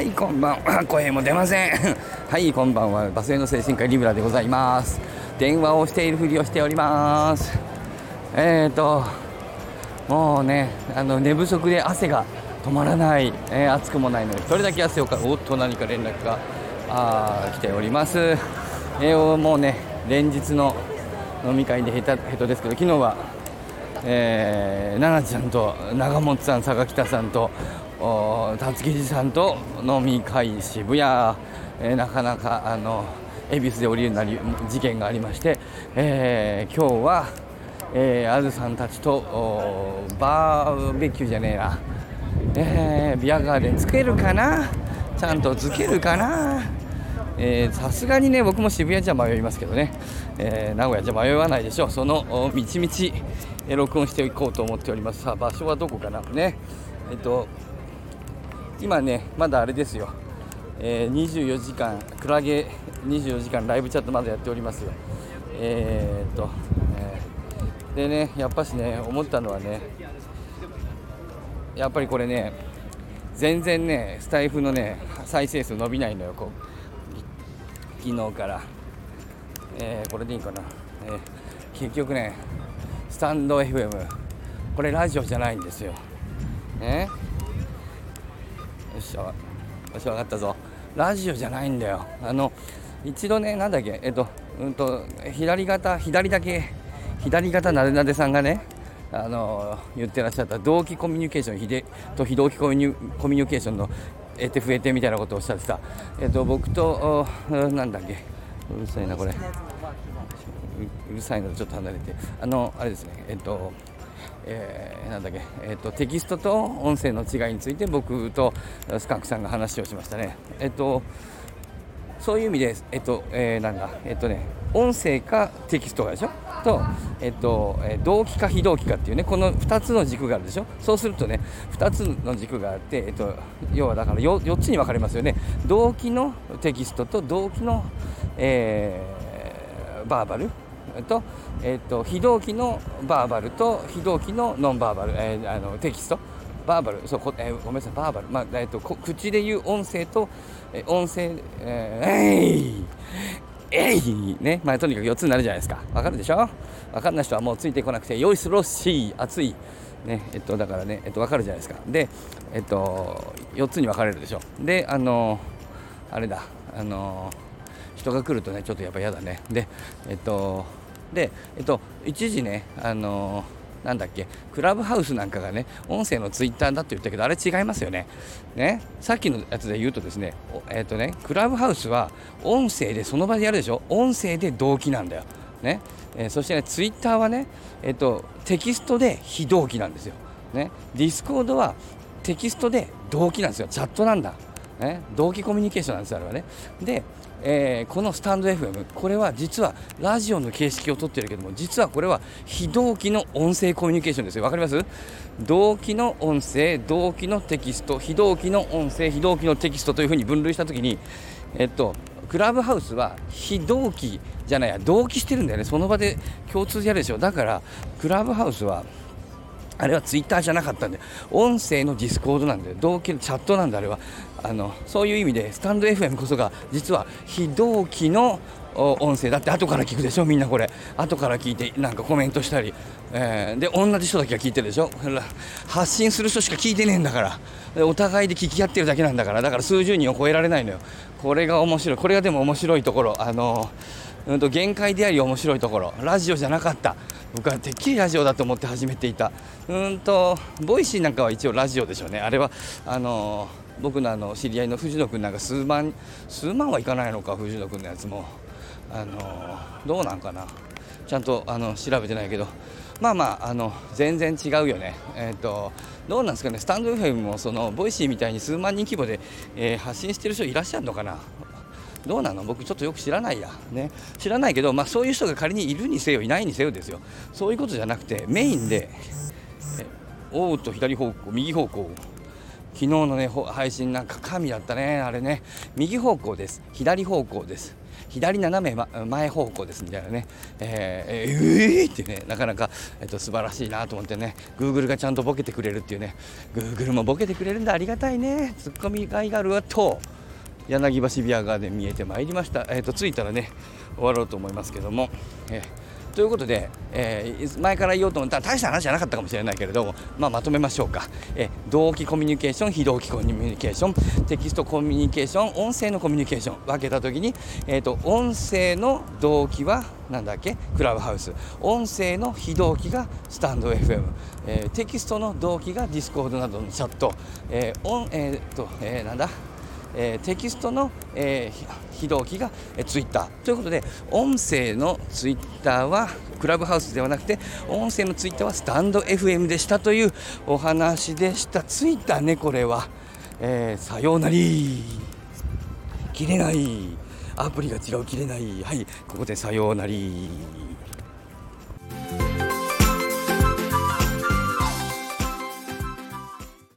はいこんばんは。声も出ません。はいこんばんは。バスへの精神科リブラでございます。電話をしているふりをしております。えーともうねあの寝不足で汗が止まらない、えー、暑くもないのでそれだけ汗をかおっと何か連絡があ来ております、えー、もうね連日の飲み会でヘタヘトですけど昨日は、えー、奈々ちゃんと長本さん坂北さんと辰吉さんと飲み会渋谷、えー、なかなかあの恵比寿で降りるなり事件がありまして、えー、今日は、えー、あずさんたちとバーベキューじゃねえな、えー、ビアガーデンつけるかな？ちゃんとつけるかな？さすがにね僕も渋谷じゃ迷いますけどね、えー、名古屋じゃ迷わないでしょう。そのみちみち録音していこうと思っております。さあ場所はどこかな？ね。えっと今ねまだあれですよ、えー、24時間クラゲ24時間ライブチャットまだやっておりますよ。えー、っと、えー、でねやっぱしね思ったのはねやっぱりこれね全然ねスタイフのね再生数伸びないのよこう。昨日から、えー、これでいいかな、えー、結局ねスタンド FM これラジオじゃないんですよ。ねよしよし分かったぞ。ラジオじゃないんだよ。あの一度ねなんだっけえっとうんと左肩左だけ左肩なでなでさんがねあの言ってらっしゃった。同期コミュニケーションひでと非同期コミュニケーションの得て増えてみたいなことをおっしゃってた、えっと、僕となんだっけ。うるさいなこれ。うるさいのちょっと離れて。あのあれですね。えっとえー、なんだっけ、えーと、テキストと音声の違いについて僕とスカンクさんが話をしましたね。えっとそういう意味で、えっと、えー、なんだ、えっとね、音声かテキストがでしょ？と、えっと、え同期か非同期かっていうね、この2つの軸があるでしょ？そうするとね、2つの軸があって、えっと、要はだから 4, 4つに分かれますよね。同期のテキストと同期の、えー、バーバルと,、えーと、非同期のバーバルと非同期のノンバーバル、えー、あのテキスト。バーバルそうこ、えー、ごめんなさいバーバル、まあえーと、口で言う音声と、えー、音声、えー、えいえいね。まあ、とにかく4つになるじゃないですか。わかるでしょ？わかんない人はもうついてこなくてよいすろし熱い。ねえっとだからねえっとわかるじゃないですか。でえっと4つに分かれるでしょ。であのあれだあの人が来るとねちょっとやっぱ嫌だね。でえっとで、えっと、一時ね、あのー、なんだっけ、クラブハウスなんかがね、音声のツイッターだって言ったけど、あれ違いますよね。ね、さっきのやつで言うとですね、えっとね、クラブハウスは音声でその場でやるでしょ、音声で同期なんだよ。ね、えー、そしてね、ツイッターはね、えっと、テキストで非同期なんですよ。ね、ディスコードはテキストで同期なんですよ、チャットなんだ。ね、同期コミュニケーションなんですよ、あれはね。で、えー、このスタンド FM これは実はラジオの形式をとってるけども実はこれは非同期の音声コミュニケーションですよ。分かります？同期の音声同期のテキスト非同期の音声非同期のテキストというふうに分類したときにえっとクラブハウスは非同期じゃないや同期してるんだよね。その場で共通でやるでしょ。だからクラブハウスはあれはツイッターじゃなかったんで、音声のディスコードなんで、同期のチャットなんで、あれは。あのそういう意味で、スタンド FM こそが、実は非同期の音声だって後から聞くでしょみんなこれ。後から聞いてなんかコメントしたり、えー、で同じ人だけが聞いてるでしょ。発信する人しか聞いてねえんだから。お互いで聞き合ってるだけなんだから。だから数十人を超えられないのよ。これが面白い。これがでも面白いところ。あのうんと限界であり面白いところ。ラジオじゃなかった。僕はてっきりラジオだと思って始めていた。うんとボイシーなんかは一応ラジオでしょうね。あれはあの僕のあの知り合いの藤野君なんか数万数万はいかないのか藤野君のやつも。あのどうなんかな。ちゃんとあの調べてないけど。まあまああの全然違うよね。えっ、ー、とどうなんですかね。スタンド FM もそのボイシーみたいに数万人規模で、えー、発信してる人いらっしゃるのかな。どうなの？僕ちょっとよく知らないや、ね、知らないけど、まあ、そういう人が仮にいるにせよいないにせよですよ。そういうことじゃなくてメインでおうと左方向右方向。昨日のね配信なんか神だったねあれね。右方向です。左方向です。左斜め、前方向ですみたいなね、えー、えー、ってねなかなか、えっと、素晴らしいなと思ってね。Google がちゃんとボケてくれるっていうね。Google もボケてくれるんだ。ありがたいね。ツッコミがいがあるわと。柳橋ビアガーデン見えてまいりました、えーと、着いたらね終わろうと思いますけども、えーということで、えー、前から言おうと思ったら大した話じゃなかったかもしれないけれども、まあ、まとめましょうか、えー、同期コミュニケーション非同期コミュニケーションテキストコミュニケーション音声のコミュニケーション。分けた時に、えーと、音声の同期は何だっけ？クラブハウス。音声の非同期がスタンド FM、えー、テキストの同期がディスコードなどのチャット、えー音えーとえー、なんだ？えー、テキストの、えー、非同期が、えー、ツイッター。ということで音声のツイッターはクラブハウスではなくて音声のツイッターはスタンド FM でしたというお話でした。ツイッターねこれは、えー、さようなり。切れない。アプリが違う切れない。はいここでさようなり。